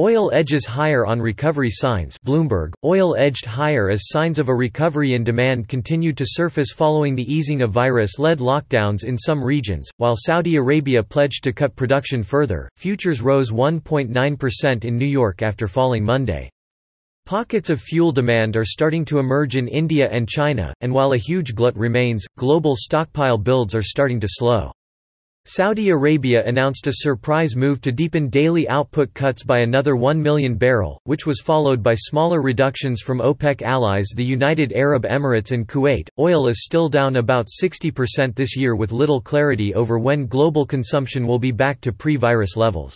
Oil edges higher on recovery signs Bloomberg, oil edged higher as signs of a recovery in demand continued to surface following the easing of virus-led lockdowns in some regions, while Saudi Arabia pledged to cut production further. Futures rose 1.9% in New York after falling Monday. Pockets of fuel demand are starting to emerge in India and China, and while a huge glut remains, global stockpile builds are starting to slow. Saudi Arabia announced a surprise move to deepen daily output cuts by another 1 million barrel, which was followed by smaller reductions from OPEC allies the United Arab Emirates and Kuwait. Oil is still down about 60% this year with little clarity over when global consumption will be back to pre-virus levels.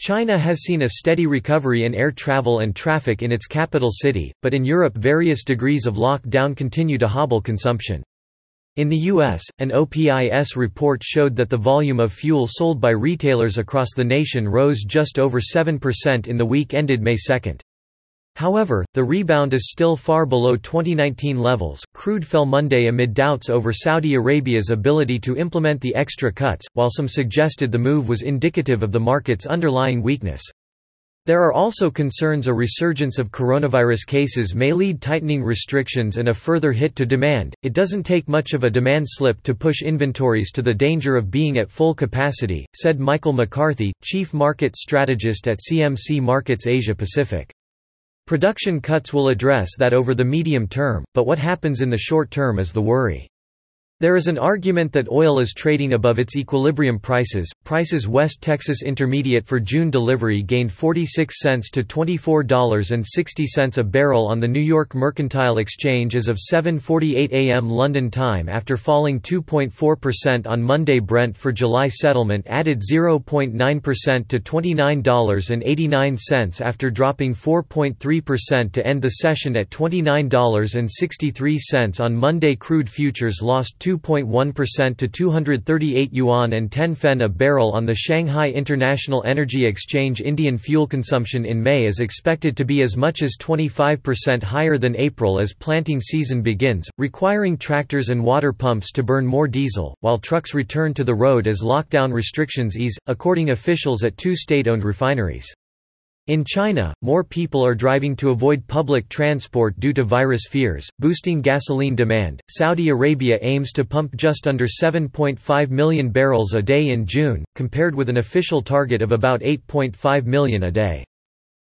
China has seen a steady recovery in air travel and traffic in its capital city, but in Europe various degrees of lockdown continue to hobble consumption. In the U.S., an OPIS report showed that the volume of fuel sold by retailers across the nation rose just over 7% in the week ended May 2. However, the rebound is still far below 2019 levels. Crude fell Monday amid doubts over Saudi Arabia's ability to implement the extra cuts, while some suggested the move was indicative of the market's underlying weakness. There are also concerns a resurgence of coronavirus cases may lead tightening restrictions and a further hit to demand. It doesn't take much of a demand slip to push inventories to the danger of being at full capacity, said Michael McCarthy, chief market strategist at CMC Markets Asia Pacific. Production cuts will address that over the medium term, but what happens in the short term is the worry. There is an argument that oil is trading above its equilibrium prices. Prices West Texas Intermediate for June delivery gained 46 cents to $24.60 a barrel on the New York Mercantile Exchange as of 7:48 a.m. London time after falling 2.4% on Monday. Brent for July settlement added 0.9% to $29.89 after dropping 4.3% to end the session at $29.63 on Monday. Crude futures lost 2 2.1% to 238 yuan and 10 fen a barrel on the Shanghai International Energy Exchange. Indian fuel consumption in May is expected to be as much as 25% higher than April as planting season begins, requiring tractors and water pumps to burn more diesel, while trucks return to the road as lockdown restrictions ease, according officials at two state-owned refineries. In China, more people are driving to avoid public transport due to virus fears, boosting gasoline demand. Saudi Arabia aims to pump just under 7.5 million barrels a day in June, compared with an official target of about 8.5 million a day.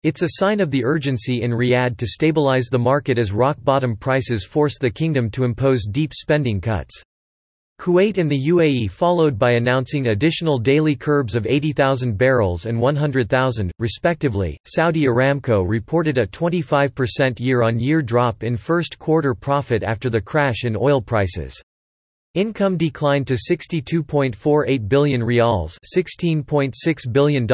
It's a sign of the urgency in Riyadh to stabilize the market as rock bottom prices force the kingdom to impose deep spending cuts. Kuwait and the UAE followed by announcing additional daily curbs of 80,000 barrels and 100,000, respectively. Saudi Aramco reported a 25% year on year drop in first quarter profit after the crash in oil prices. Income declined to 62.48 billion rials $16.6 billion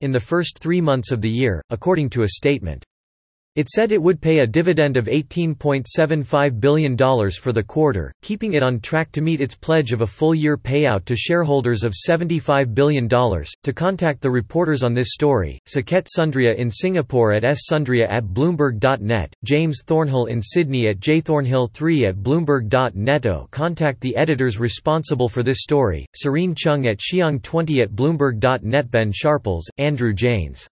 in the first three months of the year, according to a statement. It said it would pay a dividend of $18.75 billion for the quarter, keeping it on track to meet its pledge of a full-year payout to shareholders of $75 billion. To contact the reporters on this story, Saket Sundria in Singapore at ssundria at bloomberg.net, James Thornhill in Sydney at jthornhill3 at bloomberg.net. Oh, contact the editors responsible for this story, Serene Cheong at Xiang20 at bloomberg.net Ben Sharples, Andrew Janes